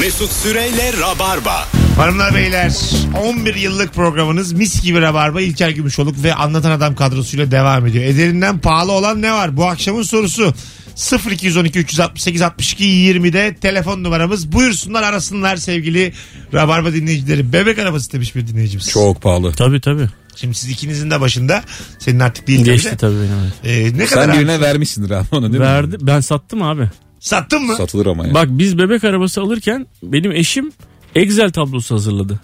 Mesut Süreyle Rabarba. Hanımlar beyler 11 yıllık programınız mis gibi Rabarba İlker Gümüşoluk ve Anlatan Adam kadrosuyla devam ediyor. Ederinden pahalı olan ne var? Bu akşamın sorusu 0212 368 62 20'de telefon numaramız. Buyursunlar arasınlar sevgili Rabarba dinleyicileri. Bebek arabası demiş bir dinleyicimiz. Çok pahalı. Tabii tabii. Şimdi siz ikinizin de başında. Senin artık değil Geçti tabii benim. evet. Ee, ne kadar Sen abi? birine vermişsindir abi onu değil Verdi. Ben sattım abi. Sattın mı? Satılır ama ya. Bak biz bebek arabası alırken benim eşim Excel tablosu hazırladı.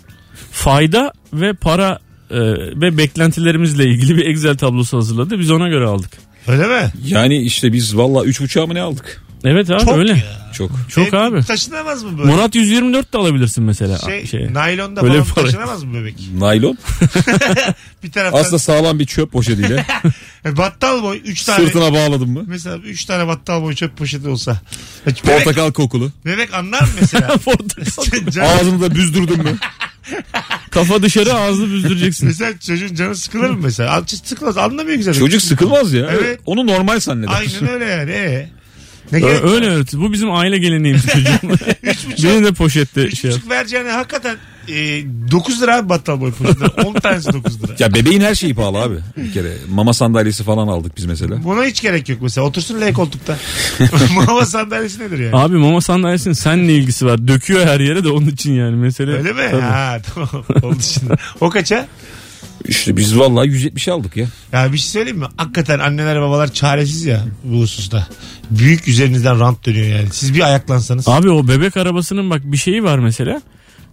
Fayda ve para e, ve beklentilerimizle ilgili bir Excel tablosu hazırladı. Biz ona göre aldık. Öyle mi? Yani işte biz valla 3.5'a mı ne aldık? Evet abi Çok öyle. ya. Çok. Çok E, abi. Taşınamaz mı böyle? Murat 124 de alabilirsin mesela. şey, Şey. naylonda Böyle falan bir para. taşınamaz mı bebek? Naylon. Bir taraftan Aslında sağlam bir çöp poşetiyle E, battal boy 3 tane. sırtına bağladın mı? Mesela 3 tane battal boy çöp poşeti olsa. Bebek, Portakal kokulu. bebek anlar mı mesela? Portakal. Can- Ağzını da büzdürdün mü? Kafa dışarı ağzını büzdüreceksin. mesela çocuğun canı sıkılır mı mesela? Al- Sıkılmaz anlamıyor güzel. Çocuk sıkılmaz ya. Evet. Onu normal zanneder. Aynen öyle yani. Ee? Ne Ö- öyle evet. Bu bizim aile geleneğimiz çocuğum. Beni de poşette Üç şey yap. buçuk vereceğine hakikaten e, 9 lira abi battal boy poşeti. 10 tanesi 9 lira. Ya bebeğin her şeyi pahalı abi. Bir kere mama sandalyesi falan aldık biz mesela. Buna hiç gerek yok mesela. Otursun L koltukta. Mama sandalyesi nedir yani? Abi mama sandalyesinin seninle ilgisi var. Döküyor her yere de onun için yani mesele. Öyle mi? Tabii. Ha tamam. Oldu şimdi. O kaça? İşte biz vallahi 170 aldık ya. Ya bir şey söyleyeyim mi? Hakikaten anneler babalar çaresiz ya bu hususta. Büyük üzerinizden rant dönüyor yani. Siz bir ayaklansanız. Abi o bebek arabasının bak bir şeyi var mesela.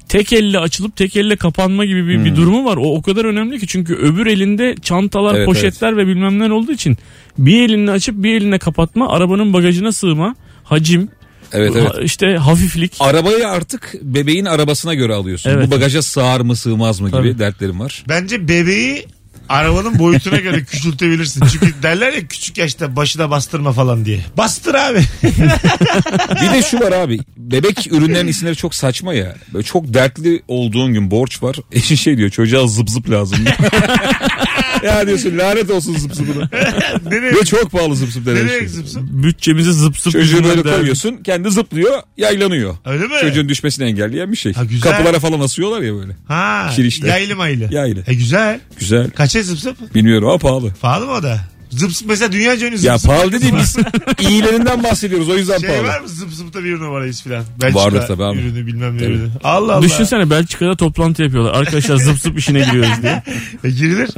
Tek elle açılıp tek elle kapanma gibi bir, bir durumu var. O o kadar önemli ki çünkü öbür elinde çantalar, Evet, poşetler ve bilmem olduğu için bir elini açıp bir eline kapatma, arabanın bagajına sığma, hacim, Evet evet. işte hafiflik. Arabayı artık bebeğin arabasına göre alıyorsun. Evet. Bu bagaja sığar mı sığmaz mı gibi Tabii. dertlerim var. Bence bebeği arabanın boyutuna göre küçültebilirsin. Çünkü derler ya küçük yaşta başına bastırma falan diye. Bastır abi. Bir de şu var abi. Bebek ürünlerin isimleri çok saçma ya. Böyle çok dertli olduğun gün borç var. Eşin şey diyor çocuğa zıp zıp lazım. ya diyorsun lanet olsun zıp zıpına. Nereye, Ve çok pahalı zıp zıp denen nereye şey. zıpsın? Bütçemizi zıp zıp Çocuğu yüzünden böyle der. koyuyorsun kendi zıplıyor yaylanıyor. Öyle mi? Çocuğun düşmesini engelleyen bir şey. Ha, güzel. Kapılara falan asıyorlar ya böyle. Ha, Kirişler. yaylı maylı. Yaylı. E güzel. Güzel. Kaça zıp zıp? Bilmiyorum ama pahalı. Pahalı mı o da? Zıp zıp mesela dünya ünlü zıp Ya zıp. pahalı dediğim biz iyilerinden bahsediyoruz o yüzden Şey pahalı. var mı zıp zıpta bir numarayız filan? Belçika Vardır tabii abi. ürünü bilmem ne Tabii. ürünü. Allah Allah. Düşünsene Belçika'da toplantı yapıyorlar. Arkadaşlar zıp zıp işine giriyoruz diye. E, girilir.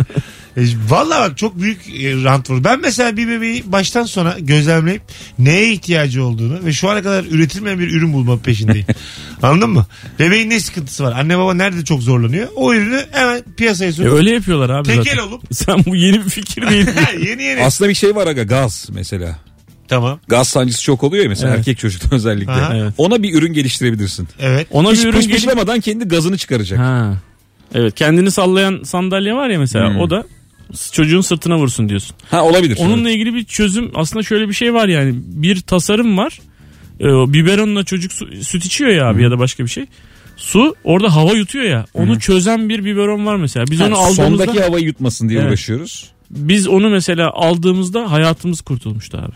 E, Valla bak çok büyük e, rant var. Ben mesela bir bebeği baştan sona gözlemleyip neye ihtiyacı olduğunu ve şu ana kadar üretilmeyen bir ürün bulma peşindeyim. Anladın mı? Bebeğin ne sıkıntısı var? Anne baba nerede çok zorlanıyor? O ürünü hemen piyasaya E öyle yapıyorlar abi Tekel zaten. olup. Sen bu yeni bir fikir değil. yeni yeni. Aslında bir şey var aga gaz mesela. tamam. Gaz sancısı çok oluyor ya mesela Evet. erkek çocukta özellikle. Aha. Evet. Ona bir ürün geliştirebilirsin. Evet. Ona Hiç bir ürün gelip... pışpışlamadan kendi gazını çıkaracak. Ha. Evet kendini sallayan sandalye var ya mesela Hmm. o da çocuğun sırtına vursun diyorsun. Ha olabilir. Onunla ilgili bir çözüm aslında şöyle bir şey var yani bir tasarım var. Ee, biberonla çocuk su- süt içiyor ya abi ya da başka bir şey. Su orada hava yutuyor ya. Onu çözen bir biberon var mesela. Biz onu Ha, aldığımızda sondaki havayı yutmasın diye Evet. uğraşıyoruz. biz onu mesela aldığımızda hayatımız kurtulmuştu abi.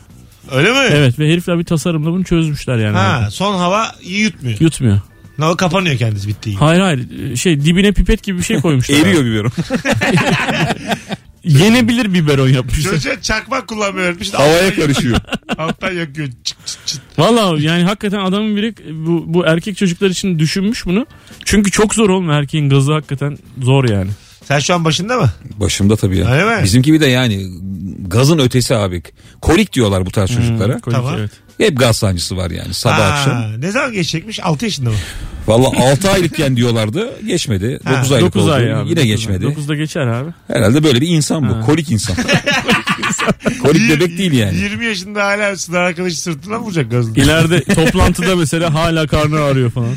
Öyle mi? Evet ve herifler bir tasarımla bunu çözmüşler yani. Ha, son hava iyi yutmuyor. Yutmuyor. Ne o kapanıyor kendisi bittiği gibi. Hayır hayır şey dibine pipet gibi bir şey koymuşlar. abi. Eriyor biberon. Yenebilir biberon yapmışlar. Çocuğa çakmak kullanmayı öğretmiş. Havaya karışıyor. Alttan yakıyor. Çıt çıt çıt. Valla yani hakikaten adamın biri bu, bu erkek çocuklar için düşünmüş bunu. Çünkü çok zor oğlum erkeğin gazı hakikaten zor yani. Sen şu an başında mı? Başımda tabii ya. Öyle mi? Bizimki bir de yani gazın ötesi abi. Kolik diyorlar bu tarz çocuklara. Kolik, Tamam. evet. Hep gaz sancısı var yani sabah Ha, akşam. Ne zaman geçecekmiş? 6 yaşında mı? Valla 6 aylıkken diyorlardı. Geçmedi. Ha, 9 aylık 9 oldu. ay abi. Yine dokuz geçmedi. ay. 9'da geçer abi. Herhalde böyle bir insan bu. Ha. Kolik insan. Kolik bebek değil yani. 20 yaşında hala sınav arkadaşı sırtına vuracak gazını? İleride toplantıda mesela hala karnı ağrıyor falan.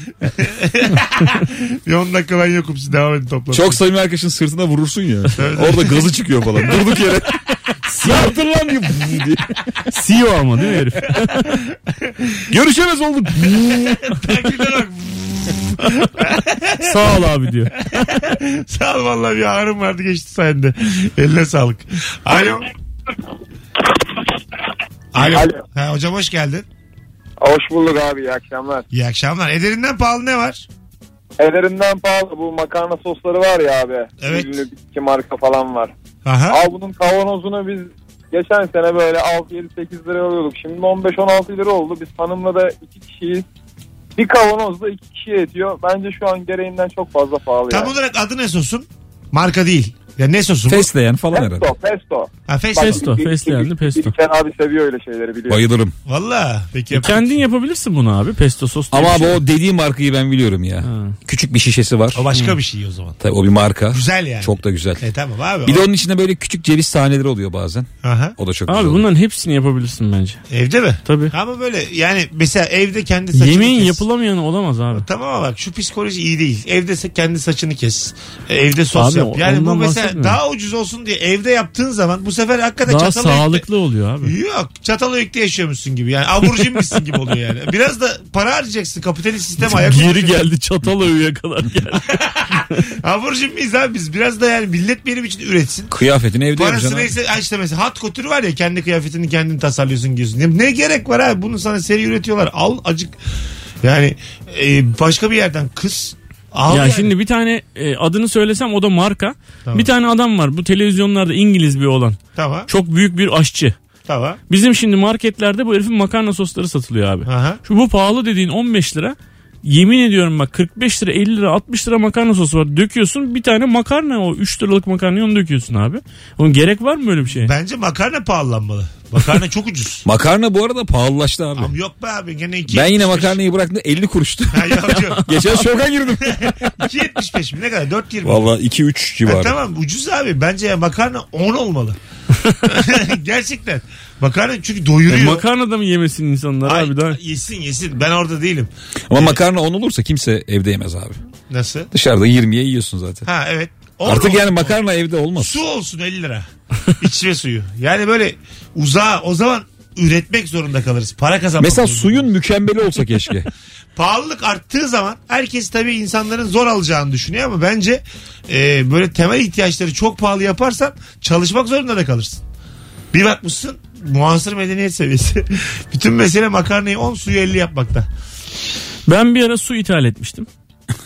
Bir 10 dakika ben yokum siz devam edin toplantı. Çok samimi arkadaşın sırtına vurursun ya. Orada gazı çıkıyor falan. Durduk yere. Ne yaptın lan diye. CEO ama değil mi herif? Görüşemez olduk. Taklide bak. Sağ ol abi diyor. Sağ ol vallahi bir ağrım vardı geçti sayende. Eline sağlık. Alo. Alo. Alo. Ha, hocam hoş geldin. Hoş bulduk abi iyi akşamlar. İyi akşamlar. Ederinden pahalı ne var? Ellerinden pahalı bu makarna sosları var ya abi. Evet. Ünlü iki marka falan var. Aha. Al bunun kavanozunu biz geçen sene böyle 6-7-8 lira alıyorduk. Şimdi 15-16 lira oldu. Biz hanımla da iki kişiyiz. Bir kavanozda iki kişiye yetiyor. Bence şu an gereğinden çok fazla pahalı Tam yani. olarak adı ne sosun? Marka değil. Ya ne sosu bu? Fesleğen falan herhalde. Pesto, pesto. Ha, fes- Bak, Pesto, bir- fesleğenli bir- pesto. Bilken abi seviyor öyle şeyleri biliyor. Bayılırım. Valla. Peki yap- Kendin yapabilirsin bunu abi. Pesto sos diye Ama bir abi şey. o dediği markayı ben biliyorum ya. Ha. Küçük bir şişesi var. O başka bir şey o zaman. Tabii o bir marka. Güzel yani. Çok da güzel. E tamam abi. Bir O- de onun içinde böyle küçük ceviz taneleri oluyor bazen. Aha. O da çok Abi güzel. bunların hepsini yapabilirsin bence. Evde mi? Tabii. Ama böyle yani mesela evde kendi saçını Yemeğin kes. yapılamayanı olamaz abi. Tamam ama bak şu psikoloji iyi değil. Evde se- kendi saçını kes. E, Evde sos Abi, yap. Yani bu ondan mesela bahsetmiyorum. daha ucuz olsun diye evde yaptığın zaman bu sefer hakikaten Daha çatalı sağlıklı oluyor abi. Yok çatalı yaşıyormuşsun gibi yani aburcimmişsin gibi oluyor yani. Biraz da para harcayacaksın kapitalist sistem ayak Geri geldi çatal övüye kadar geldi. Aburcum muyuz abi biz? Biraz da yani millet benim için üretsin. Kıyafetini evde Parası yapacaksın. abi. neyse ha işte mesela hat kotürü var ya kendi kıyafetini kendin tasarlıyorsun giyiyorsun. Ne, ne gerek var abi bunu sana seri üretiyorlar. Al acık yani e, başka bir yerden kız. Al ya yani. şimdi bir tane e, adını söylesem o da marka. Tamam. Bir tane adam var bu televizyonlarda İngiliz bir olan. Tamam Çok büyük bir aşçı. tamam. Bizim şimdi marketlerde bu herifin makarna sosları satılıyor abi. Aha. Şu bu pahalı dediğin 15 lira. Yemin ediyorum bak 45 lira 50 lira 60 lira makarna sosu var. Döküyorsun bir tane makarna o 3 liralık makarnayı onu döküyorsun abi. Onun gerek var mı böyle bir şeye? Bence makarna pahalanmalı. Makarna çok ucuz. Makarna bu arada pahalılaştı abi. Ama yok be abi gene 2.75. Ben yine makarnayı bıraktım 50 kuruştu. Ha, yok yok. Geçen şoka girdim. 2.75 mi ne kadar 4.20. Valla 2-3 Ha, civarı. tamam ucuz abi. Bence ya makarna 10 olmalı. Gerçekten. Makarna çünkü E, doyuruyor. makarna da mı yemesin insanlar Ay, abi daha? Yesin yesin. Ben orada değilim. Ama makarna 10 olursa kimse evde yemez abi. Nasıl? Dışarıda 20'ye yiyorsun zaten. Ha evet. On Artık olsun. yani makarna evde olmaz. Su olsun 50 lira. İçme suyu. Yani böyle uzağa o zaman üretmek zorunda kalırız. Para kazanmak Mesela zorunda suyun mükemmeli olsa keşke. Pahalılık arttığı zaman herkes tabii insanların zor alacağını düşünüyor ama bence e, böyle temel ihtiyaçları çok pahalı yaparsan çalışmak zorunda da kalırsın. Bir bakmışsın muhasır medeniyet seviyesi. Bütün mesele makarnayı 10 suyu 50 yapmakta. Ben bir ara su ithal etmiştim.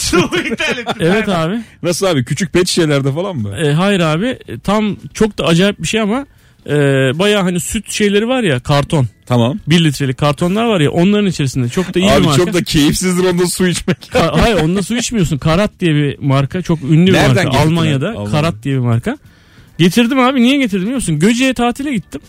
Su ithal ettim. Evet abi. Nasıl abi küçük pet şişelerde falan mı? E, hayır abi E, tam çok da acayip bir şey ama e, baya hani süt şeyleri var ya karton. Tamam. 1 litrelik kartonlar var ya onların içerisinde çok da iyi bir Abi marka. çok da keyifsizdir onda su içmek. Ka- hayır onunla su içmiyorsun. Karat diye bir marka. Çok ünlü bir Nereden marka. getirdin Almanya'da. abi? Almanya. Karat diye bir marka. Getirdim abi. Niye getirdim biliyor musun? Göce'ye tatile gittim.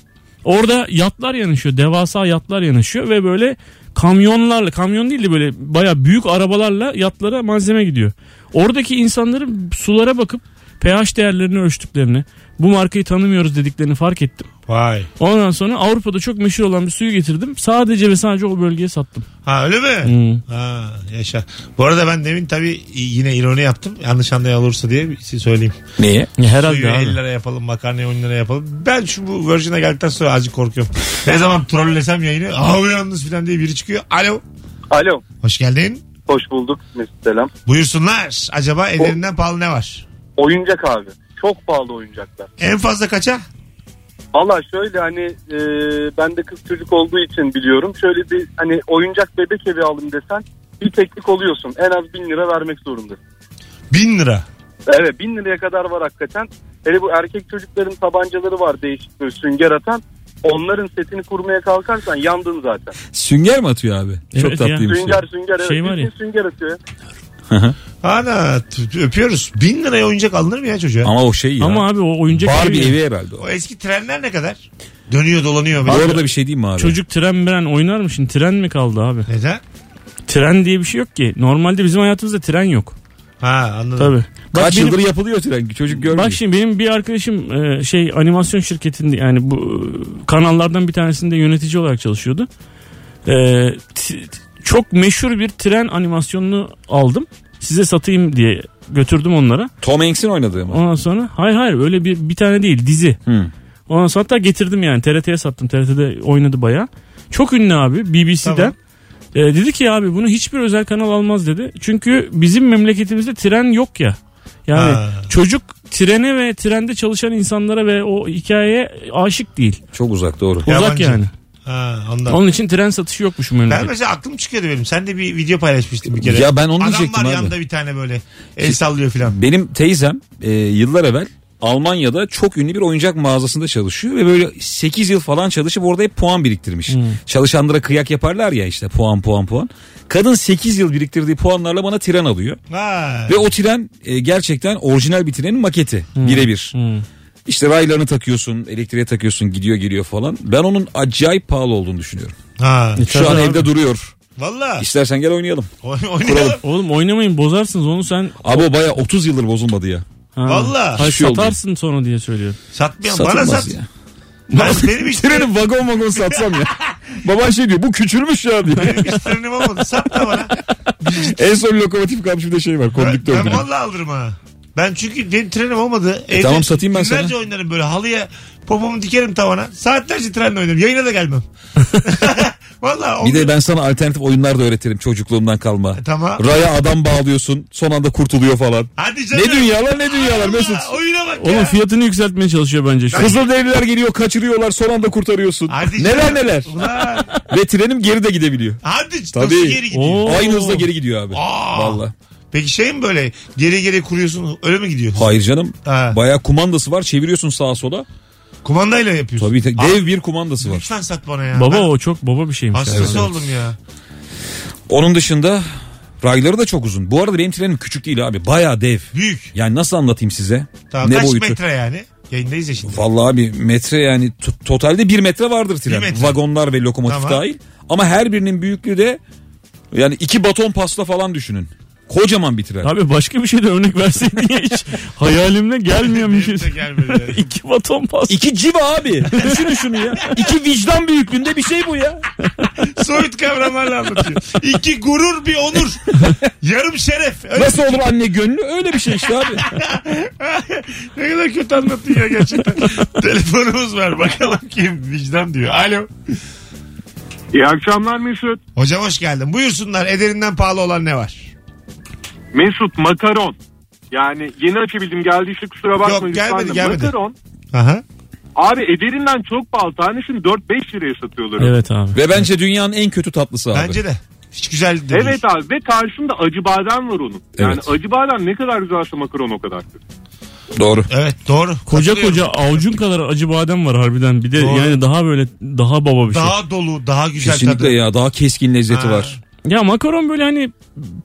Orada yatlar yanaşıyor. Devasa yatlar yanaşıyor ve böyle kamyonlarla kamyon değil de böyle baya büyük arabalarla yatlara malzeme gidiyor. Oradaki insanların sulara bakıp pH değerlerini ölçtüklerini bu markayı tanımıyoruz dediklerini fark ettim. Vay. Ondan sonra Avrupa'da çok meşhur olan bir suyu getirdim. Sadece ve sadece o bölgeye sattım. Ha öyle mi? Hmm. Ha yaşa. Bu arada ben demin tabii yine ironi yaptım. Yanlış anlayan olursa diye bir şey söyleyeyim. Niye? Herhalde Suyu abi. 50 lira yapalım makarnayı 10 lira yapalım. Ben şu bu Virgin'e geldikten sonra azıcık korkuyorum. ne zaman trollesem yayını abi yalnız falan diye biri çıkıyor. Alo. Alo. Hoş geldin. Hoş bulduk Mesut Selam. Buyursunlar. Acaba ellerinden pahalı ne var? Oyuncak abi. Çok pahalı oyuncaklar. En fazla kaça? Valla şöyle hani e, ben de kız çocuk olduğu için biliyorum. Şöyle bir hani oyuncak bebek evi alın desen bir teknik oluyorsun. En az bin lira vermek zorundasın. Bin lira. Evet bin liraya kadar var hakikaten. Hele bu erkek çocukların tabancaları var değişik böyle sünger atan. Onların setini kurmaya kalkarsan yandın zaten. Sünger mi atıyor abi? Evet Çok tatlıymış. ya. Sünger sünger evet. Şey var ya. Sünger atıyor. Ana öpüyoruz. Bin liraya oyuncak alınır mı ya çocuğa? Ama o şey ya. Ama abi o oyuncak Barbie evi- evi herhalde o. O eski trenler ne kadar? Dönüyor dolanıyor. Bu arada bir şey diyeyim mi abi? Çocuk tren miren oynar mı şimdi? Tren mi kaldı abi? Neden? Tren diye bir şey yok ki. Normalde bizim hayatımızda tren yok. Ha anladım. Tabii. Bak Kaç benim- yıldır yapılıyor tren çocuk görmüyor. Bak şimdi benim bir arkadaşım e, şey animasyon şirketinde yani bu kanallardan bir tanesinde yönetici olarak çalışıyordu. E, t- çok meşhur bir tren animasyonunu aldım. Size satayım diye götürdüm onlara. Tom Hanks'in oynadığı mı? Ondan sonra hayır hayır öyle bir bir tane değil dizi. Hı. Ondan sonra hatta getirdim yani TRT'ye sattım. TRT'de oynadı baya. Çok ünlü abi BBC'den. Tamam. E, dedi ki abi bunu hiçbir özel kanal almaz dedi. Çünkü bizim memleketimizde tren yok ya. Yani Ha. çocuk trene ve trende çalışan insanlara ve o hikayeye aşık değil. Çok uzak doğru. Uzak Yabancı. yani. Ha, ondan. Onun için tren satışı yokmuş bu Ben mesela aklım çıkıyordu benim. Sen de bir video paylaşmıştın bir kere. Ya ben onu Adam diyecektim var abi. yanında bir tane böyle. El sallıyor filan. Benim teyzem e, yıllar evvel Almanya'da çok ünlü bir oyuncak mağazasında çalışıyor ve böyle 8 yıl falan çalışıp orada hep puan biriktirmiş. Çalışanlara kıyak yaparlar ya işte puan puan puan. Kadın 8 yıl biriktirdiği puanlarla bana tren alıyor. Ha. Ve o tren e, gerçekten orijinal bir trenin maketi birebir. İşte raylarını takıyorsun, elektriğe takıyorsun, gidiyor geliyor falan. Ben onun acayip pahalı olduğunu düşünüyorum. Ha. Şu an Tabii evde abi. duruyor. Valla. İstersen gel oynayalım. Oy- Oynayalım. Oğlum oynamayın bozarsınız onu sen. Abi o baya 30 yıldır bozulmadı ya. Ha. Vallahi. Hayır, Şey oldu. satarsın sonra diye söylüyor. Satmayan bana Satılmaz sat. ya. Ben, benim hiç trenim, Trenin vagon vagon satsam ya. Baban şey diyor bu küçülmüş ya diyor. benim hiç trenim olmadı. Sat da bana. en son lokomotif kalmış bir de şey var Ben, kondüktör. ben bile. valla alırım ha. Ben çünkü benim trenim olmadı. Evde tamam, satayım ben günlerce sana. oynarım böyle halıya popomu dikerim tavana. Saatlerce trenle oynarım. Yayına da gelmem. valla. Bir de ben sana alternatif oyunlar da öğretirim çocukluğumdan kalma. Tamam. Raya adam bağlıyorsun son anda kurtuluyor falan. Hadi canım. Ne dünyalar ne dünyalar Allah, Mesut. Oyuna bak Oğlum ya. fiyatını yükseltmeye çalışıyor bence şu an. Kızılderililer geliyor kaçırıyorlar son anda kurtarıyorsun. Hadi neler canım. neler. Ulan. Ve trenim geri de gidebiliyor. Hadi Tabii. nasıl geri gidiyor? Oo. Aynı hızla geri gidiyor abi. Aa. Valla. Peki şey mi böyle geri geri kuruyorsun öyle mi gidiyor? Hayır canım. Ha. Bayağı kumandası var çeviriyorsun sağa sola. Kumandayla yapıyorsun. Tabii te- Aa, dev bir kumandası var. Lütfen sat bana ya. Baba Ben o çok baba bir şeymiş. Hastası yani. oldum ya. Onun dışında rayları da çok uzun. Bu arada benim trenim küçük değil abi. Bayağı dev. Büyük. Yani nasıl anlatayım size? Tamam, ne kaç boyutu? metre yani? Yayındayız ya şimdi. Vallahi abi metre yani to- totalde bir metre vardır tren. Bir metre. Vagonlar ve lokomotif Tamam. dahil. Ama her birinin büyüklüğü de yani iki baton pasta falan düşünün. Kocaman bir tren. Abi başka bir şey de örnek verseydin ya hiç hayalimle gelmeyen bir şey. Gelmedi. İki baton pas. İki civa abi. Düşünün şunu ya. İki vicdan büyüklüğünde bir şey bu ya. Soyut kavramlarla anlatıyor. İki gurur bir onur. Yarım şeref. Öyle Nasıl olur anne gönlü? Öyle bir şey işte abi. ne kadar kötü anlattın ya gerçekten. Telefonumuz var bakalım kim vicdan diyor. Alo. İyi akşamlar Mesut. Hocam hoş geldin. Buyursunlar ederinden pahalı olan ne var? Mesut makaron. Yani yeni açabildim geldiyse kusura bakmayın. Yok, gelmedi, lütfen gelmedi. Makaron. Aha. Abi ederinden çok pahalı. Tanesini 4-5 liraya satıyorlar. Evet abi. Ve bence dünyanın en kötü tatlısı abi. Bence de. Hiç güzel de değil. Evet abi ve karşında acı badem var onun. Yani Evet. acı badem ne kadar güzelse makaron o kadar. Doğru. Evet doğru. Koca koca avucun kadar acı badem var harbiden. Bir de Doğru. yani daha böyle daha baba bir şey. Daha dolu, daha güzel Kesinlikle tadı. ya daha keskin lezzeti Ha. var. Ya makaron böyle hani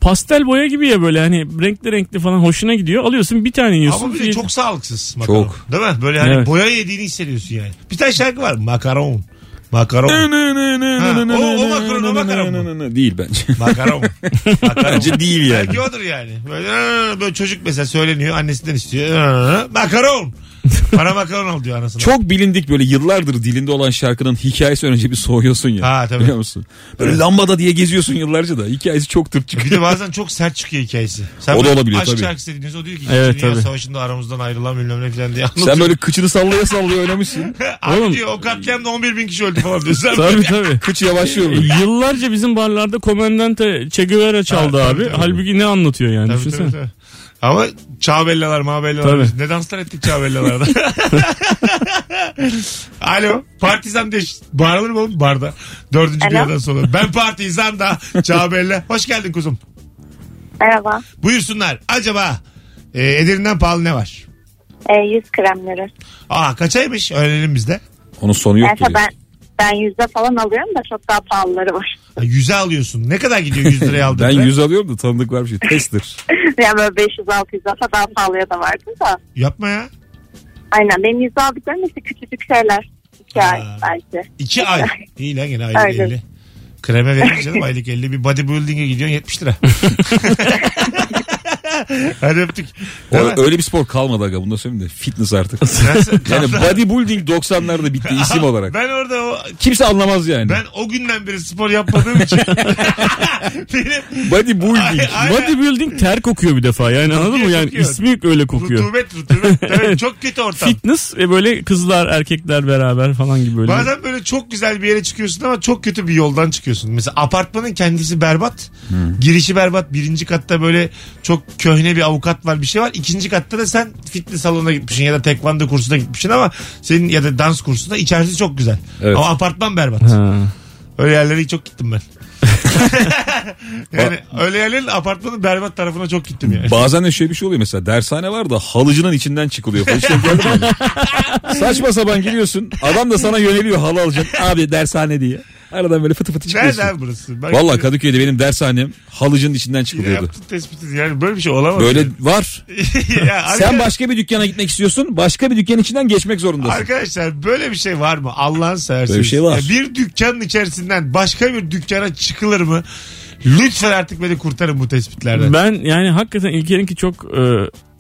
pastel boya gibi ya böyle hani renkli renkli falan hoşuna gidiyor. Alıyorsun bir tane yiyorsun. Ama bir de çok sağlıksız makaron. Çok. Değil mi? Böyle hani Evet. boya yediğini hissediyorsun yani. Bir tane şarkı var. Makaron. Makaron. o- o makaron, o makaron Değil bence. Makaron. Makaron. Bence değil yani. Belki odur yani. Böyle, "Aa", böyle çocuk mesela söyleniyor annesinden istiyor. "Aa", Makaron. Bana makaron al diyor anasına. Çok bilindik böyle yıllardır dilinde olan şarkının hikayesi önce bir soğuyorsun ya. Ha, tabii. Biliyor musun? Böyle lambada diye geziyorsun yıllarca da. Hikayesi çok tırt Bir çıkıyor. de bazen çok sert çıkıyor hikayesi. Sen O da olabiliyor aşk tabii. şarkısı dinliyorsun. O diyor ki Evet, evet, Dünya tabii. Savaşı'nda aramızdan ayrılan bilmem ne falan diye anlatıyor. Sen böyle kıçını sallaya sallaya oynamışsın. Abi Oğlum- diyor o katliamda 11 bin kişi öldü falan diyor. Sen Tabii tabii. Kıç yavaşlıyor. Böyle. Yıllarca bizim barlarda Komandante Che Guevara çaldı Ha, abi. tabii, tabii. Halbuki ne anlatıyor yani Tabii, düşünsene. tabii, tabii. Ama çağbellalar mağbellalar. Tabii. Ne danslar ettik çağbellalarda. Alo. Partizan diye bağırılır mı oğlum barda? Dördüncü bir Alo. yerden sonra. Ben partizan da çağbella. Hoş geldin kuzum. Merhaba. Buyursunlar. Acaba e, ederinden pahalı ne var? E, yüz kremleri. Aa kaçaymış? Öğrenelim biz de. Onun sonu yok ki. ben ben yüzde falan alıyorum da çok daha pahalıları var. Ha, Yüze alıyorsun. Ne kadar gidiyor 100 liraya aldın? Ben yüz alıyorum da tanıdık var bir şey. Tester. yani böyle 500-600 defa daha pahalıya da vardı da. Yapma ya. Aynen benim yüzde aldıklarım işte küçücük şeyler. İki Ha. ay belki. İki ay. İyi lan gene aylık Aynen. 50. Kreme verir canım aylık 50. Bir bodybuilding'e gidiyorsun 70 lira. Hadi öptük. O, Değil mi? öyle bir spor kalmadı aga bunu da söyleyeyim de. Fitness artık. Yani bodybuilding 90'larda bitti isim olarak. Ben orada o Kimse anlamaz yani. ben o günden beri spor yapmadığım için benim Bodybuilding. Ay- ay- Bodybuilding ter kokuyor bir defa yani anladın mı? Yani kokuyor. ismi öyle kokuyor. rutubet rutubet evet, çok kötü ortam. Fitness ve böyle kızlar erkekler beraber falan gibi böyle. Bazen böyle çok güzel bir yere çıkıyorsun ama çok kötü bir yoldan çıkıyorsun. Mesela apartmanın kendisi berbat. Girişi berbat. Birinci katta böyle çok köhne bir avukat var bir şey var. İkinci katta da sen fitness salonuna gitmişsin ya da tekvando kursuna gitmişsin ama senin ya da dans kursuna içerisi çok güzel. Evet. Ama apartman berbat. Ha. Öyle yerlere çok gittim ben. yani öyle yerlerin apartmanın berbat tarafına çok gittim yani. Bazen de şöyle bir şey oluyor mesela dershane var da halıcının içinden çıkılıyor. Saçma sapan giriyorsun adam da sana yöneliyor halı alacaksın. Abi dershane diye. Aradan böyle fıtı fıtı Nerede çıkıyorsun. abi burası? Ben Valla Kadıköy'de benim dershanem halıcının içinden Yine çıkılıyordu. yaptın tespiti. Yani böyle bir şey olamaz. Böyle yani. var. ya Sen arka- başka bir dükkana gitmek istiyorsun. Başka bir dükkanın içinden geçmek zorundasın. Arkadaşlar böyle bir şey var mı? Allah'ın seversiniz. Böyle bir şey var. Ya bir dükkanın içerisinden başka bir dükkana çıkılır mı? Lütfen artık beni kurtarın bu tespitlerden. Ben yani hakikaten İlker'inki çok e,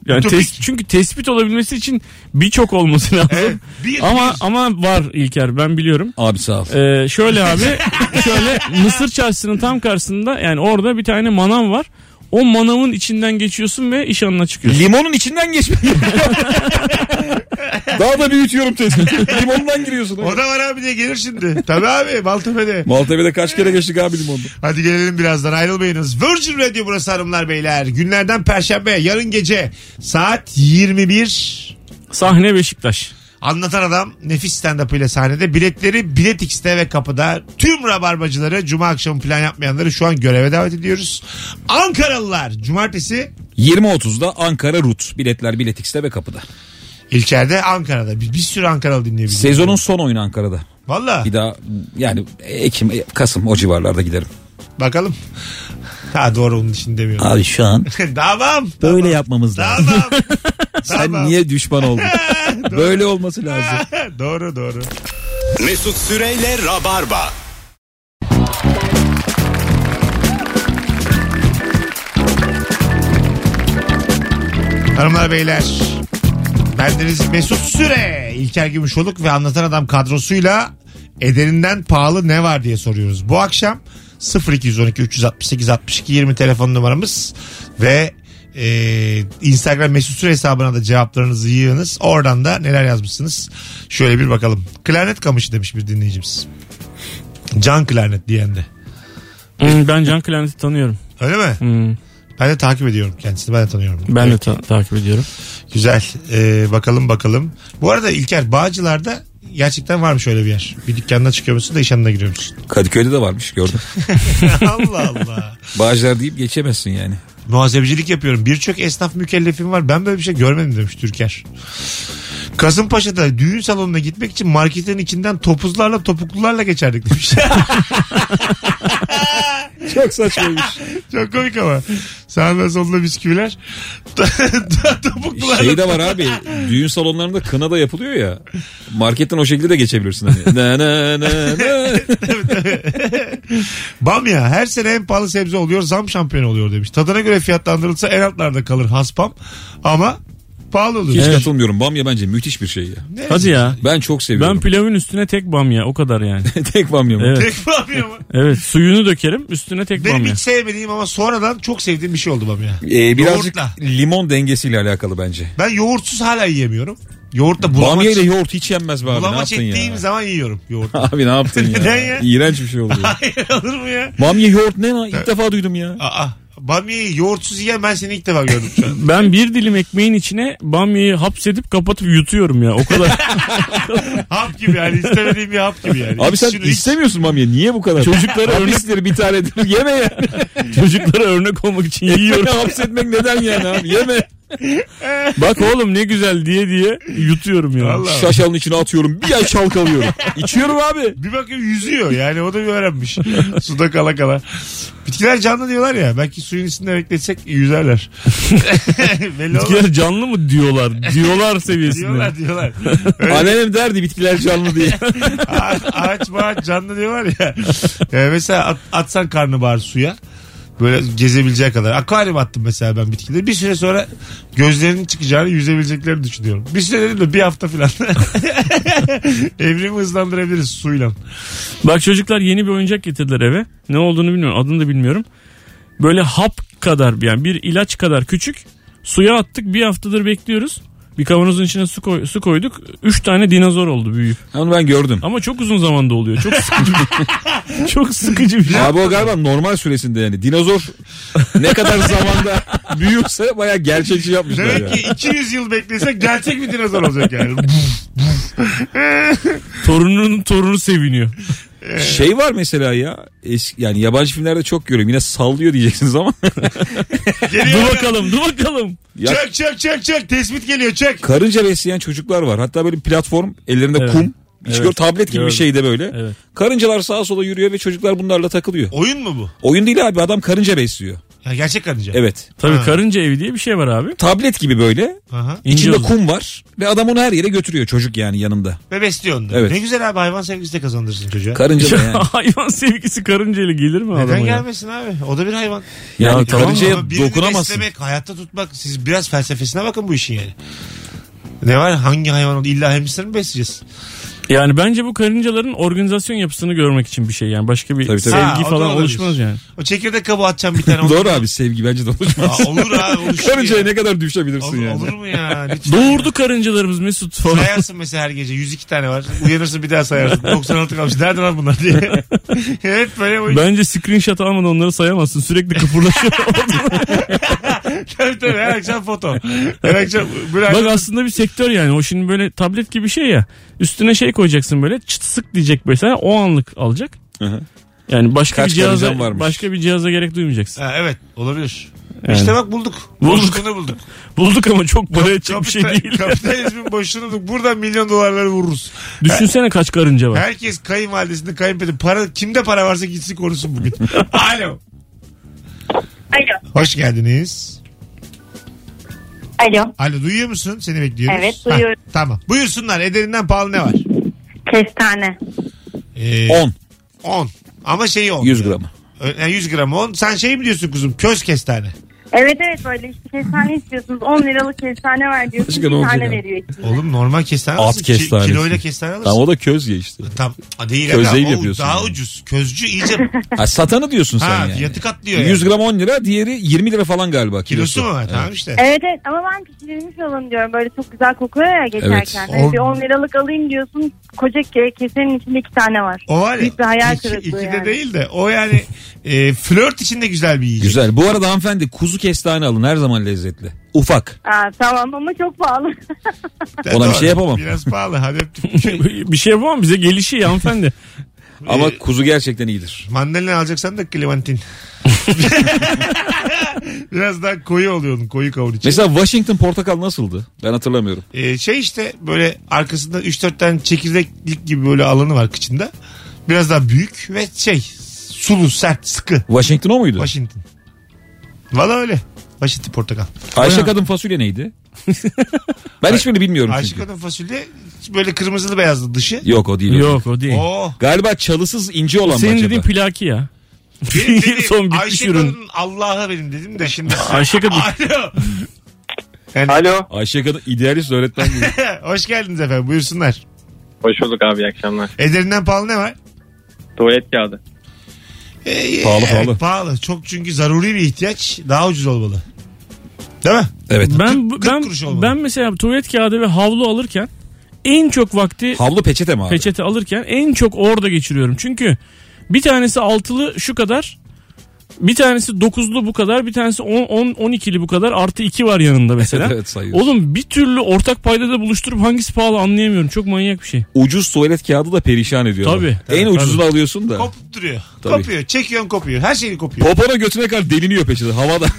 yani Ütopik. tes- çünkü tespit olabilmesi için birçok olması lazım. Evet, bir- ama bir- ama var İlker ben biliyorum. Abi sağ ol. Ee, şöyle abi şöyle Mısır çarşısının tam karşısında yani orada bir tane manav var. O manavın içinden geçiyorsun ve iş anına çıkıyorsun. Limonun içinden geçmek. Daha da büyütüyorum tespiti. Limondan giriyorsun. O da var abi diye gelir şimdi. Tabii abi Maltepe'de. Maltepe'de kaç kere geçtik abi limonda. Hadi gelelim birazdan ayrılmayınız. Virgin Radio burası hanımlar beyler. Günlerden perşembe yarın gece saat 21 Sahne Beşiktaş. Anlatan Adam nefis stand-up ile sahnede. Biletleri Bilet X'te ve kapıda. Tüm rabarbacıları Cuma akşamı plan yapmayanları şu an göreve davet ediyoruz. Ankaralılar Cumartesi 20.30'da Ankara Rut. Biletler Bilet X'te ve kapıda. İlker'de Ankara'da. Bir, bir sürü Ankaralı dinleyebiliriz. Sezonun son oyunu Ankara'da. Valla Bir daha yani Ekim, Kasım o civarlarda giderim. bakalım. Ha doğru onun için demiyorum. Abi şu an tamam. böyle tamam. yapmamız lazım. Tamam. Sen Tamam. niye düşman oldun? böyle olması lazım. doğru doğru. Mesut Süreyle Rabarba. Hanımlar beyler. Bendeniz Mesut Süre, İlker Gümüşoluk ve Anlatan Adam kadrosuyla ederinden pahalı ne var diye soruyoruz. Bu akşam 0212 368 62 20 telefon numaramız ve e, Instagram Mesut Süre hesabına da cevaplarınızı yığınız. Oradan da neler yazmışsınız. Şöyle bir bakalım. Klarnet kamışı demiş bir dinleyicimiz. Can klarnet diyen de. Hmm, ben Can Klarnet'i tanıyorum. Öyle mi? Hmm, Ben de takip ediyorum kendisini. Ben de tanıyorum. ben de ta- takip ediyorum. Güzel. Ee, bakalım bakalım. Bu arada İlker Bağcılar'da gerçekten varmış öyle bir yer. Bir dükkanına çıkıyor musun da iş yanına giriyor musun? Kadıköy'de de varmış gördüm. Allah Allah. Bağcılar deyip geçemezsin yani. Muhasebecilik yapıyorum. Birçok esnaf mükellefim var. Ben böyle bir şey görmedim demiş Türker. Kasımpaşa'da düğün salonuna gitmek için marketin içinden topuzlarla topuklularla geçerdik demiş. Çok saçmaymış. Çok komik ama. Sağında solunda bisküviler. topuklularla. Şey de var abi düğün salonlarında kına da yapılıyor ya. Marketten o şekilde de geçebilirsin. Hani. Na, na, na, na. Bamya her sene en pahalı sebze oluyor zam şampiyonu oluyor demiş. Tadına göre fiyatlandırılsa en altlarda kalır haspam ama pahalı oluyor. Hiç katılmıyorum. Bamya bence müthiş bir şey ya. Ne? Hadi ya. Ben çok Ben seviyorum. pilavın üstüne tek bamya o kadar yani. Tek bamya mı? Evet. Tek bamya mı? Evet suyunu dökerim üstüne tek Benim bamya. hiç sevmediğim ama sonradan çok sevdiğim bir şey oldu bamya. Ee, birazcık Yoğurtla. limon dengesiyle alakalı bence. Ben yoğurtsuz hala yiyemiyorum. Yoğurtla bulamaç, Bamya ile yoğurt hiç yenmez be abi. Ne bulamaç yaptın ettiğim ya? zaman yiyorum yoğurt. Abi ne yaptın ya? Neden ya? İğrenç bir şey oluyor. Hayır olur mu ya? Bamya yoğurt ne lan? İlk defa duydum ya. Aa, bamyayı yoğurtsuz yiyen ben seni ilk defa gördüm şu an. Ben bir dilim ekmeğin içine bamyayı hapsedip kapatıp yutuyorum ya o kadar. hap gibi yani istemediğim bir hap gibi yani. Abi sen Şunu iç. istemiyorsun bamya. Niye bu kadar? Çocuklara örnek, Hapsleri bir tanedir. Yeme ya. çocuklara örnek olmak için yiyorum. Yiyorum. hapsetmek neden yani abi? Yeme. Bak oğlum ne güzel diye diye yutuyorum ya. Vallahi. Şaşalın içine atıyorum. Bir ay çalkalıyorum. İçiyorum abi. Bir bakıyorum yüzüyor yani o da bir öğrenmiş. Suda kala kala. Bitkiler canlı diyorlar ya belki suyun içinde bekletsek yüzerler. Belli olmaz. Bitkiler canlı mı diyorlar? Diyorlar seviyesinde. Diyorlar diyorlar. Öyle Annenim derdi bitkiler canlı diye. ağaç, ağaç bağaç canlı diyorlar ya. Yani mesela at, atsan karnabahar suya. Böyle gezebileceği kadar. Akvaryum attım mesela ben bitkileri. Bir süre sonra gözlerinin çıkacağını yüzebileceklerini düşünüyorum. Bir süre dedim de bir hafta falan. Evrimi hızlandırabiliriz suyla. Bak çocuklar yeni bir oyuncak getirdiler eve. Ne olduğunu bilmiyorum. Adını da bilmiyorum. Böyle hap kadar yani bir ilaç kadar küçük. Suya attık bir haftadır bekliyoruz. Bir kavanozun içine su, koy- su koyduk. Üç tane dinozor oldu büyüyüp. Onu ben gördüm. Ama çok uzun zamanda oluyor. Çok sıkıcı. çok sıkıcı bir şey. Abi o galiba normal süresinde yani. Dinozor ne kadar zamanda büyürse baya gerçekçi yapmışlar ya. Demek ki 200 yıl beklesek gerçek bir dinozor olacak yani. Torununun torunu seviniyor. Şey var mesela ya eski, yani yabancı filmlerde çok görüyorum. Yine sallıyor diyeceksiniz ama. Geliyor. Dur bakalım dur bakalım. ya Çök çök çök çök. Tespit geliyor çök. karınca besleyen çocuklar var. Hatta böyle bir platform ellerinde Evet. kum. Hiç Evet. gör tablet gibi bir Gördüm. şeyde böyle. Evet. Karıncalar sağa sola yürüyor ve çocuklar bunlarla takılıyor. Oyun mu bu? Oyun değil abi adam karınca besliyor. Ya gerçek karınca. Evet. Tabii Ha. karınca evi diye bir şey var abi. Tablet gibi böyle. Aha. İnce İçinde uzun. kum var ve adam onu her yere götürüyor çocuk yani yanında. Ve besliyor onu. da. Evet. Ne güzel abi hayvan sevgisi de kazandırsın çocuğa. Karınca da yani. Hayvan sevgisi karıncayla gelir mi Neden adama ya? gelmesin abi? O da bir hayvan. Yani Ya tamam karıncaya Ama birini dokunamazsın. beslemek, hayatta tutmak. Siz biraz felsefesine bakın bu işin yani. Ne var? Hangi hayvan oldu? İlla hamster mi besleyeceğiz? Yani bence bu karıncaların organizasyon yapısını görmek için bir şey yani. Başka bir Tabii, tabii. sevgi Ha, o da falan olabilir. oluşmaz yani. O çekirdek kabuğu atacağım bir tane. Olur. Doğru abi sevgi bence de oluşmaz. Aa, olur abi. Olur Karıncaya ya. ne kadar düşebilirsin Olur, yani. olur mu ya? Lütfen. Doğurdu karıncalarımız Mesut falan. Sayarsın mesela her gece 102 tane var. Uyanırsın bir daha sayarsın. 96 kalmış. Nerede lan bunlar diye. Hep böyle oyun. Bence screenshot almadan onları sayamazsın. Sürekli kıpırlaşıyor. tabii tabii her akşam foto. Her akşam böyle Bak aslında bir sektör yani. O şimdi böyle tablet gibi şey ya. Üstüne şey koyacaksın böyle çıt sık diyecek mesela o anlık alacak. Hı hı. Yani başka Kaç bir cihaza varmış? başka bir cihaza gerek duymayacaksın. Ha, evet olabilir. Yani. İşte bak bulduk. Bulduk. Boşluğunu bulduk. Bulduk ama çok para edecek bir şey değil. Kapitalizmin boşluğunu bulduk. Buradan milyon dolarları vururuz. Düşünsene kaç karınca var. Herkes kayınvalidesinde kayınpeder. Para, kimde para varsa gitsin konuşsun bugün. Alo. Alo. Hoş geldiniz. Alo. Alo duyuyor musun? Seni bekliyoruz. Evet, duyuyorum. Hah, tamam. Buyursunlar. Ederinden pahalı ne var? Kestane. Ee, 10. 10. Ama şeyi 10. 100 gramı. Yani 100 gram 10. Sen şey mi diyorsun kuzum? Köz kestane. Evet evet böyle işte kestane istiyorsunuz. 10 liralık kestane ver. Başka ne Bir olacak tane ya? veriyor içinde. Oğlum normal kestane At alırsın. Ki- kestanesi. Kiloyla kestane alırsın. Tamam o da köz ya işte. Tam a, değil Közleyip aga. O yapıyorsun daha yani. ucuz. Közcü iyice Ha, satanı diyorsun sen ha, yani. fiyatı katlıyor 100 yani. gram 10 lira diğeri 20 lira falan galiba kilosu. Kilosu mu? Tamam işte. Evet evet ama ben pişirilmiş olanı diyorum. Böyle çok güzel kokuyor ya geçerken. Evet. Hani bir 10 liralık alayım diyorsun. Koca ke- kesenin içinde iki tane var. O var ya. Büyük bir hayal iki, kırıklığı iki de yani. değil de o yani e, flört için de güzel bir yiyecek. Güzel. Bu arada hanımefendi kuzu kestane alın her zaman lezzetli. Ufak. Aa, tamam ama çok pahalı. Ona bir şey yapamam. Biraz pahalı. Hadi öptük. bir şey yapamam bize gelişi ya hanımefendi. Ama Ee, kuzu gerçekten iyidir. Mandalina alacaksan da Clementine. Biraz daha koyu oluyor onun koyu kavun için. Mesela Washington portakal nasıldı? Ben hatırlamıyorum. Ee, şey işte böyle arkasında 3-4 tane çekirdeklik gibi böyle alanı var kıçında. Biraz daha büyük ve şey sulu sert sıkı. Washington o muydu? Washington. Valla öyle. Washington portakal. Ayşe kadın fasulye neydi? ben hiçbirini bilmiyorum Ayşe çünkü. kadın fasulye böyle kırmızılı beyazlı dışı. Yok o değil. o Yok o değil. Oo. Galiba çalısız ince olan mı Senin acaba? dediğin plaki ya. Benim dediğim Son bitmiş Ayşe ürün. kadın Allah'a benim dedim de şimdi. Ayşe kadın. Alo. Yani, Alo. Ayşe kadın idealist öğretmen gibi. Hoş geldiniz efendim buyursunlar. Hoş bulduk abi iyi akşamlar. Ederinden pahalı ne var? Tuvalet kağıdı. Ee, Pahalı, evet, pahalı. pahalı. Çok çünkü zaruri bir ihtiyaç. Daha ucuz olmalı. Değil mi? Evet. Ben ben kuruş olmalı. ben mesela tuvalet kağıdı ve havlu alırken en çok vakti Havlu peçete mi abi? peçete alırken en çok orada geçiriyorum. Çünkü bir tanesi altılı şu kadar. Bir tanesi dokuzlu bu kadar. Bir tanesi 10 10 12'li bu kadar. Artı 2 var yanında mesela. evet sayıyorsun. Oğlum bir türlü ortak paydada buluşturup hangisi pahalı anlayamıyorum. Çok manyak bir şey. Ucuz tuvalet kağıdı da perişan ediyor. Tabii, En tabii, ucuzunu alıyorsun da. Kopup duruyor. Tabii. Kopuyor. Çekiyorsun kopuyor. Her şeyi kopuyor. Popona götüne kadar deliniyor peçete havada.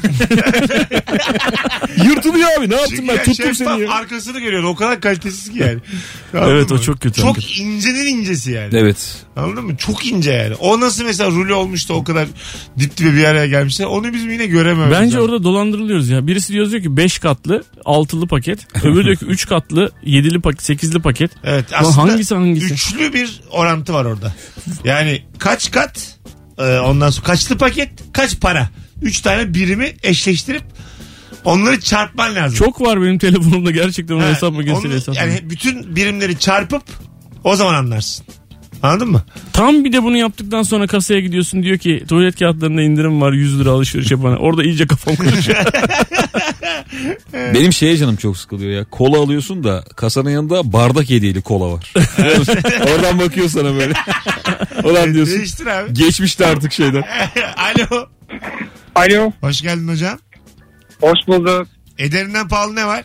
Yırtılıyor abi ne yaptım Çünkü ben ya tuttum seni ya. arkasını görüyorsun. O kadar kalitesiz ki yani. Anladın Evet, o mı? çok kötü Çok hakikaten. incenin incesi yani. Evet. Anladın mı? Çok ince yani. O nasıl mesela rulo olmuş da o kadar dip dibe bir araya gelmişse onu bizim yine görememiz Bence lazım. orada dolandırılıyoruz ya. Birisi diyor diyor ki 5 katlı, altılı paket. Öbürü diyor ki 3 katlı, 7'li paket, 8'li paket. Evet Lan aslında hangisi hangisi? üçlü bir orantı var orada. Yani kaç kat e, ondan sonra kaçlı paket kaç para. Üç tane birimi eşleştirip onları çarpman lazım. Çok var benim telefonumda gerçekten o Ha, hesap makinesiyle onu- hesap. Yani bütün birimleri çarpıp o zaman anlarsın. Anladın mı? Tam bir de bunu yaptıktan sonra kasaya gidiyorsun diyor ki tuvalet kağıtlarında indirim var 100 lira alışveriş yapana. Orada iyice kafam karışıyor. Benim şeye canım çok sıkılıyor ya. Kola alıyorsun da kasanın yanında bardak hediyeli kola var. Oradan bakıyor sana böyle. Ulan diyorsun. Değiştir abi. Geçmişti artık şeyden. Alo. Alo. Hoş geldin hocam. Hoş bulduk. Ederinden pahalı ne var?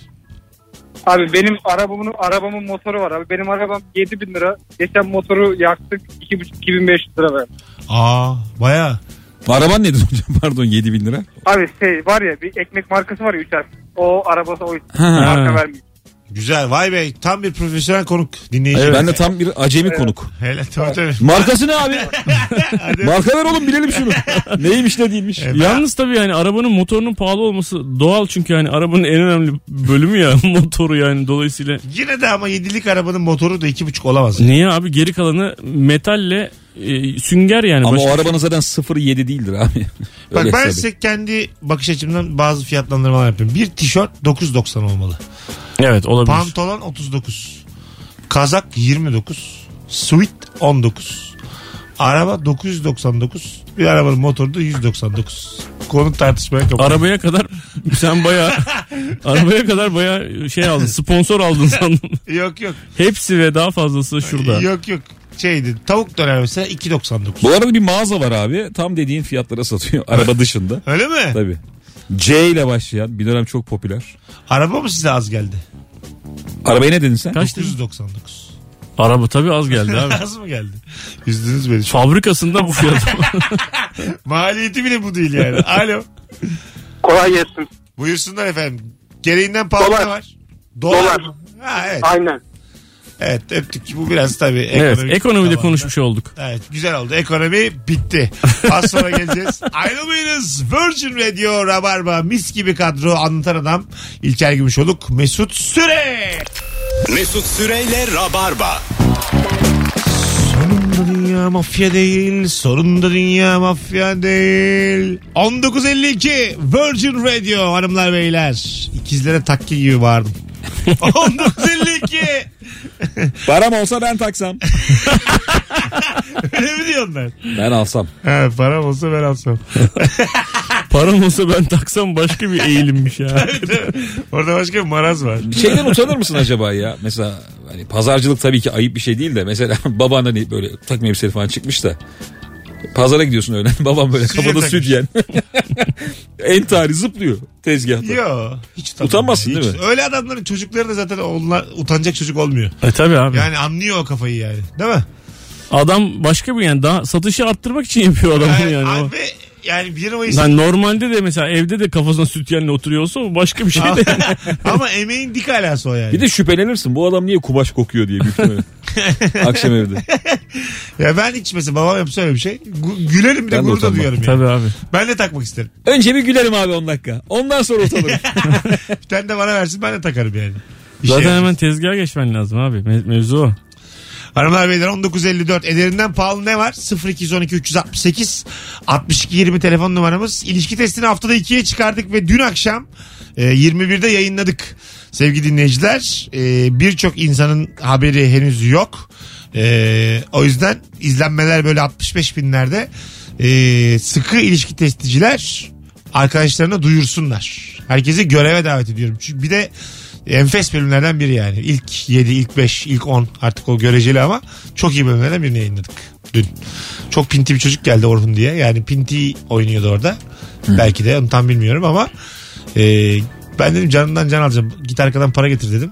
Abi benim arabamın arabamın motoru var abi. Benim arabam 7 bin lira. Geçen motoru yaktık 2,5-2500 lira ver. Aa baya. Araban nedir hocam? Pardon 7 bin lira. Abi şey var ya bir ekmek markası var ya 3 harf. O arabası o Ha. marka vermiyor. Güzel vay be tam bir profesyonel konuk dinleyici. Evet. Ben de tam bir acemi konuk. Hele tabii tabii. Markası ne abi? Marka ver oğlum bilelim şunu. Neymiş ne değilmiş. Evet. Yalnız tabii yani arabanın motorunun pahalı olması doğal çünkü yani arabanın en önemli bölümü ya motoru yani dolayısıyla. Yine de ama yedilik arabanın motoru da iki buçuk olamaz. Niye abi geri kalanı metalle e, sünger yani. Ama Başka- o arabanın zaten 0.7 değildir abi. Bak ben size kendi bakış açımdan bazı fiyatlandırmalar yapıyorum. Bir tişört 9.90 olmalı. Evet olabilir. Pantolon 39. Kazak 29. Sweat 19. Araba 999. Bir arabanın motoru da 199. Konu tartışmaya kapalı. Arabaya kadar sen baya arabaya kadar baya şey aldın sponsor aldın sandım. Yok yok. Hepsi ve daha fazlası şurada. Yok yok. Şeydi tavuk döner mesela 2.99. Bu arada bir mağaza var abi. Tam dediğin fiyatlara satıyor. Araba dışında. Öyle mi? Tabii. C ile başlayan bir dönem çok popüler. Araba mı size az geldi? Arabaya ne dedin sen? Kaç dedin? 999. Araba tabii az geldi abi. az mı geldi? Üzdünüz beni. Fabrikasında bu fiyat. Maliyeti bile bu değil yani. Alo. Kolay gelsin. Buyursunlar efendim. Gereğinden pahalı Dolar. ne var? Dolar. Dolar. Ha, evet. Aynen. Evet öptük. Bu biraz tabii evet ekonomik ekonomide zamanda. konuşmuş olduk. Evet güzel oldu. Ekonomi bitti. Az sonra geleceğiz. Ayrılmayınız. Virgin Radio Rabarba mis gibi kadro anlatan adam İlker Gümüşoluk Mesut Süre. Mesut Süreyle Rabarba. Sonunda dünya mafya değil. Sonunda dünya mafya değil. 19.52 Virgin Radio hanımlar beyler. İkizlere takki gibi bağırdım. 19.52 Param olsa ben taksam. Öyle mi diyorlar? Ben alsam. He, param olsa ben alsam. Param olsa ben taksam başka bir eğilimmiş ya. Orada başka bir maraz var. Şeyden utanır mısın acaba ya? Mesela hani pazarcılık tabii ki ayıp bir şey değil de mesela baban hani böyle takım elbiseli falan çıkmış da pazara gidiyorsun öyle. Babam böyle Sütyen kafada takmış. süt yiyen. en tarihi zıplıyor tezgahta. Yo. Hiç utanmam. Utanmazsın Hiç. değil mi? Öyle adamların çocukları da zaten onlar utanacak çocuk olmuyor. E tabii abi. Yani anlıyor o kafayı yani. Değil mi? Adam başka bir yani daha satışı arttırmak için yapıyor adam bunu yani. Abi yani 1 Mayıs Yani normalde de mesela evde de kafasına süt yenle oturuyorsa o başka bir şey de. ama emeğin dik alası o yani. Bir de şüphelenirsin bu adam niye kumaş kokuyor diye büyük ihtimalle. Akşam evde. Ya ben hiç mesela babam yapsa öyle bir şey. gu- Gülerim bir de Ben de gurur da utanmam. duyuyorum yani. tabii abi. Ben de takmak isterim. Önce bir gülerim abi 10 dakika. Ondan sonra utanırım. Bir tane de bana versin ben de takarım yani. Şey Zaten yapacağız. hemen tezgaha geçmen lazım abi. Me- mevzu o. Hanımlar beyler 1954 ederinden pahalı ne var? 0212 368 62 20 telefon numaramız. İlişki testini haftada ikiye çıkardık ve dün akşam e, 21'de yayınladık. Sevgili dinleyiciler e, birçok insanın haberi henüz yok. E, o yüzden izlenmeler böyle 65 binlerde. E, sıkı ilişki testiciler arkadaşlarına duyursunlar. Herkesi göreve davet ediyorum. Çünkü bir de enfes bölümlerden biri yani. İlk 7, ilk 5, ilk 10 artık o göreceli ama çok iyi bölümlerden birini yayınladık dün. Çok pinti bir çocuk geldi Orhun diye. Yani pinti oynuyordu orada. Belki de onu tam bilmiyorum ama e, ben dedim canından can alacağım. Git arkadan para getir dedim.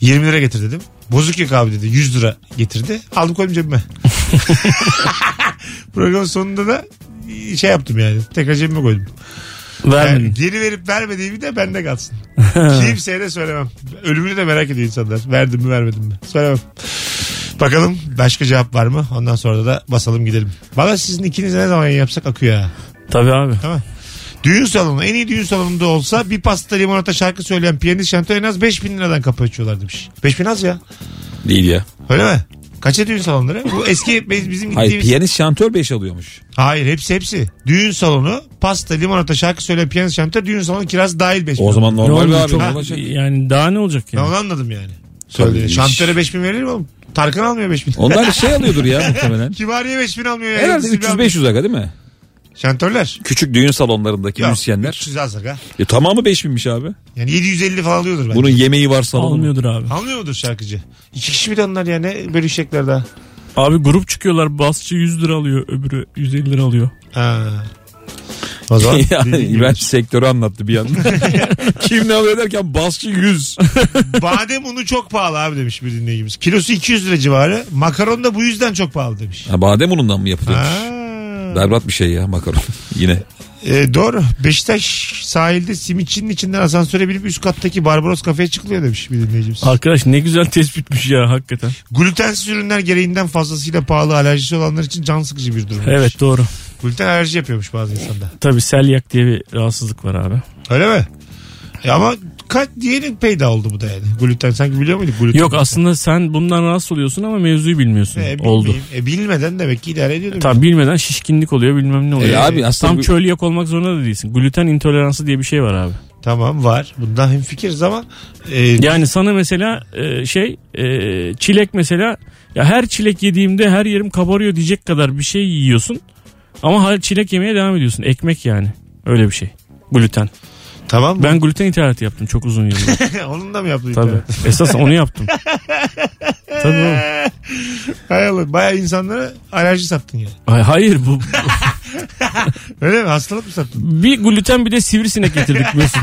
20 lira getir dedim. Bozuk yok abi dedi. 100 lira getirdi. Aldım koydum cebime. Programın sonunda da şey yaptım yani. Tekrar cebime koydum. Yani geri verip vermediğimi de bende kalsın. Kimseye de söylemem. Ölümünü de merak ediyor insanlar. Verdim mi vermedim mi? Söylemem. Bakalım başka cevap var mı? Ondan sonra da basalım gidelim. Valla sizin ikiniz ne zaman yayın yapsak akıyor ha. Tabii abi. Tamam. Düğün salonu en iyi düğün salonunda olsa bir pasta limonata şarkı söyleyen piyanist şantör en az 5000 liradan kapı açıyorlar demiş. 5000 az ya. Değil ya. Öyle mi? Kaça düğün salonları? Bu eski bizim gittiğimiz... Hayır piyanist şantör 5 alıyormuş. Hayır hepsi hepsi. Düğün salonu, pasta, limonata, şarkı söyleyen piyanist şantör, düğün salonu kirası dahil 5 O zaman normal bir oldu? abi. Çok- olacak? yani daha ne olacak Ben yani? onu anladım yani. Söyle. Tabii. Şantöre 5000 verir mi oğlum? Tarkan almıyor 5000. Onlar şey alıyordur ya muhtemelen. Kibariye 5000 almıyor ya. Herhalde Yıldız Tilbe 300-500 aga değil mi? Şantörler. Küçük düğün salonlarındaki Yok, müzisyenler. 300 az aga. E, tamamı 5000'miş abi. Yani 750 falan alıyordur bence. Bunun yemeği var salonu. Almıyordur abi. Almıyor mudur şarkıcı? İki kişi bir de onlar ya ne bölüşecekler daha. Abi grup çıkıyorlar basçı 100 lira alıyor öbürü 150 lira alıyor. Ha. O zaman yani dediğin gibi. İbrahim sektörü anlattı bir yandan. Kim ne alıyor derken basçı 100. badem unu çok pahalı abi demiş bir dinleyicimiz. Kilosu 200 lira civarı. Makaron da bu yüzden çok pahalı demiş. Ha, badem unundan mı yapılıyor? Ha. Berbat bir şey ya makaron. Yine. E, doğru. Beşiktaş sahilde simitçinin içinden asansöre binip üst kattaki Barbaros kafeye çıkılıyor demiş bir dinleyicimiz. Arkadaş ne güzel tespitmiş ya hakikaten. Glutensiz ürünler gereğinden fazlasıyla pahalı alerjisi olanlar için can sıkıcı bir durum. Evet doğru. Gluten alerji yapıyormuş bazı insanda. Tabi selyak diye bir rahatsızlık var abi. Öyle mi? E ama kaç diğeri peyda oldu bu da yani. Gluten sanki biliyor muyduk gluten? Yok aslında sen bundan rahatsız oluyorsun ama mevzuyu bilmiyorsun. E, Oldu. E, bilmeden demek ki idare ediyordum. Tabii bilmeden şişkinlik oluyor bilmem ne oluyor. E abi aslında Tam çölyak olmak zorunda da değilsin. Gluten intoleransı diye bir şey var abi. Tamam var. Bundan hemfikiriz ama e, Yani sana mesela e, şey e, çilek mesela ya her çilek yediğimde her yerim kabarıyor diyecek kadar bir şey yiyorsun. Ama hala çilek yemeye devam ediyorsun. Ekmek yani. Öyle bir şey. Gluten. Tamam. Ben gluten ithalatı yaptım çok uzun yıllar. Onun da mı yaptın? Tabii. internet? Esas onu yaptım. Tabii oğlum. Hay Allah. Bayağı insanlara alerji sattın yani. Ay, hayır bu Öyle mi? Hastalık mı sattın? bir gluten bir de sivrisinek getirdik Mesut.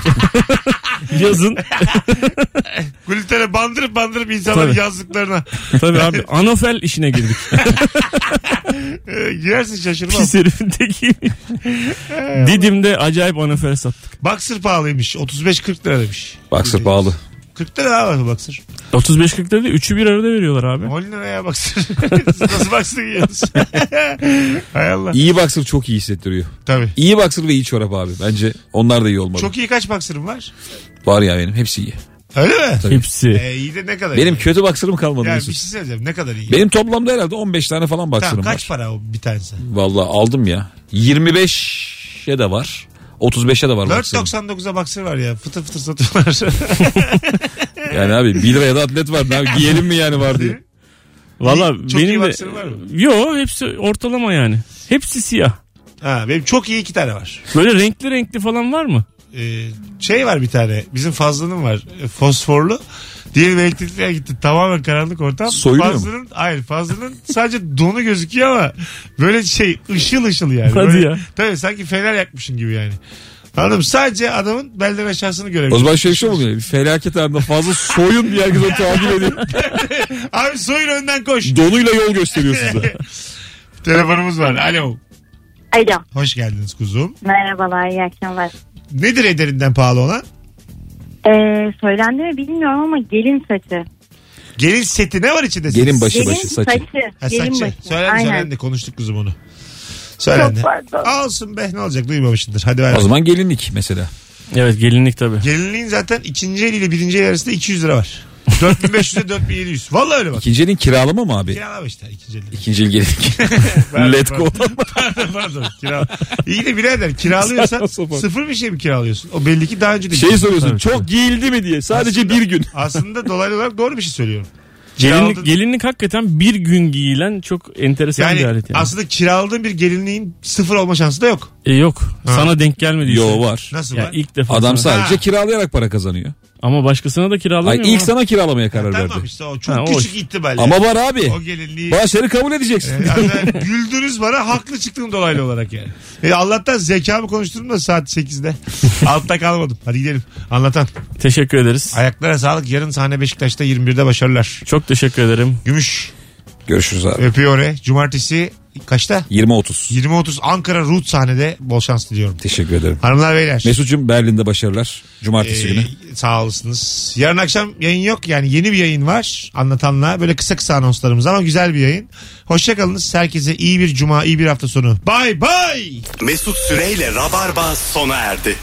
Yazın Glutene bandırıp bandırıp insanların Tabii. yazdıklarına tabii abi anofel işine girdik. e, girersin şaşırmam. Pis herifin. Didim'de acayip anofel sattık. Boxer pahalıymış. 35-40 lira demiş. Boxer pahalı. 40 lira abi Boxer. 35-40 dedi 3'ü bir arada veriyorlar abi. 10 liraya. Siz Nasıl Boxer giyiyorsunuz? Hay Allah. İyi boxer çok iyi hissettiriyor. Tabii. İyi boxer ve iyi çorap abi. Bence onlar da iyi olmalı. Çok iyi kaç Boxer'ım var? Var ya benim hepsi iyi. Öyle mi? Tabii. Hepsi. E, iyi de ne kadar Benim iyi? kötü boxer'ım kalmadı Yani Mesut. bir şey söyleyeceğim. Ne kadar iyi? Benim toplamda herhalde 15 tane falan boxer'ım tamam, kaç var. para o bir tanesi? Vallahi aldım ya. 25'e de var. 35'e de var boxer'ım. 4.99'a Boxer var ya. Fıtır fıtır satıyorlar. Yani abi 1 liraya da atlet var. Ne abi, giyelim mi yani var diye. Valla Çok iyi benim de var mı? Yo hepsi ortalama yani. Hepsi siyah. ha, benim çok iyi iki tane var. Böyle renkli renkli falan var mı? Ee, şey var bir tane. Bizim Fazlı'nın var. Fosforlu. Diğeri elektrikliğe gitti. Tamamen karanlık ortam. Soyuluyor mu? Fazlı'nın, Hayır Fazlı'nın sadece donu gözüküyor ama böyle şey ışıl ışıl yani. Hadi Böyle, ya. Tabii sanki fener yakmışın gibi yani. Anladın mı? Sadece adamın belden aşağısını O görebiliyorsun. zaman şey şey oluyor. Bir felaket anında fazla soyun diye herkes onu takip ediyor. Abi soyun önden koş. Donuyla yol gösteriyor size. Telefonumuz var. Alo. Alo. Hoş geldiniz kuzum. Merhabalar iyi akşamlar. Nedir ederinden pahalı olan? Ee, söylendi mi bilmiyorum ama gelin saçı. Gelin seti ne var içinde? Gelin başı Gelin başı saçı. Ha, gelin saçı. başı. Söylendi Aynen. söylendi konuştuk kuzum onu. Söylendi. Çok pardon. Olsun be ne olacak duymamışındır. Hadi ver. O zaman gelinlik mesela. Evet gelinlik tabii. Gelinliğin zaten ikinci el ile birinci el arasında 200 lira var. 4500'e 4700. Vallahi öyle bak. İkinci elin kiralama mı abi? Kiralama işte ikinci elde. İkinci el. Pardon, Let go. Pardon pardon. Kira... İyi de birader kiralıyorsan Saçma sapan. sıfır bir şey mi kiralıyorsun? O belli ki daha önce de. Şey soruyorsun Tabii, çok giyildi mi diye. Sadece bir gün. Aslında dolaylı olarak doğru bir şey söylüyorum. Gelinlik, Kiraladın- gelinlik hakikaten bir gün giyilen çok enteresan bir Yani, alet yani. aslında kiraladığın bir gelinliğin sıfır olma şansı da yok. E, yok. Ha. Sana denk gelmedi. Yo var. Nasıl Ya var? ilk defa. Adam sana- sadece Ha. kiralayarak para kazanıyor. Ama başkasına da Ay kiralamıyor ilk mu? sana kiralamaya karar verdi. Tamam işte o çok Ha, o küçük ihtimalle. Ama var abi. o gelinliği Başarı kabul edeceksin. E, yani güldünüz bana haklı çıktım dolaylı olarak yani. E, Allah'tan zekamı konuşturdum da saat 8'de. Altta kalmadım. Hadi gidelim. Anlatan. Teşekkür ederiz. Ayaklara sağlık. Yarın sahne Beşiktaş'ta 21'de başarılar. Çok teşekkür ederim. Gümüş Görüşürüz abi. öpüyor oraya. Cumartesi kaçta? 20-30. 20.30 Ankara Root sahnede bol şans diliyorum. Teşekkür ederim. Hanımlar beyler. Mesut'cum Berlin'de başarılar. Cumartesi Ee, günü. sağ olasınız. Yarın akşam yayın yok. Yani yeni bir yayın var. Anlatanla. Böyle kısa kısa anonslarımız ama güzel bir yayın. Hoşçakalınız. Herkese iyi bir cuma, iyi bir hafta sonu. Bay bay. Mesut Süreyle Rabarba sona erdi.